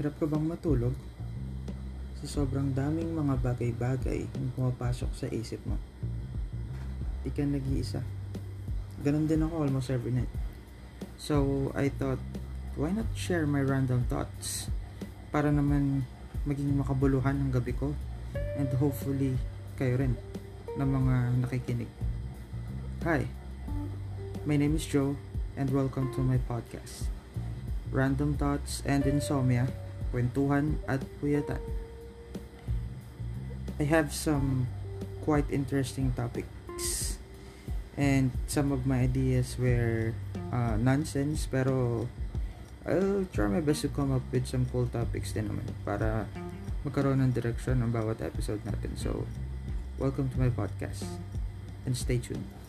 Hirap ka bang matulog? Sa sobrang daming mga bagay-bagay yung pumapasok sa isip mo. Di ka nag-iisa. Ganon din ako almost every night. So, I thought, why not share my random thoughts? Para naman maging makabuluhan ang gabi ko. And hopefully, kayo rin na mga nakikinig. Hi, my name is Joe and welcome to my podcast. Random Thoughts and Insomnia, Kwentuhan at Puyatan. I have some quite interesting topics and some of my ideas were uh, nonsense pero I'll try my best to come up with some cool topics din naman para magkaroon ng direction ng bawat episode natin. So, welcome to my podcast and stay tuned.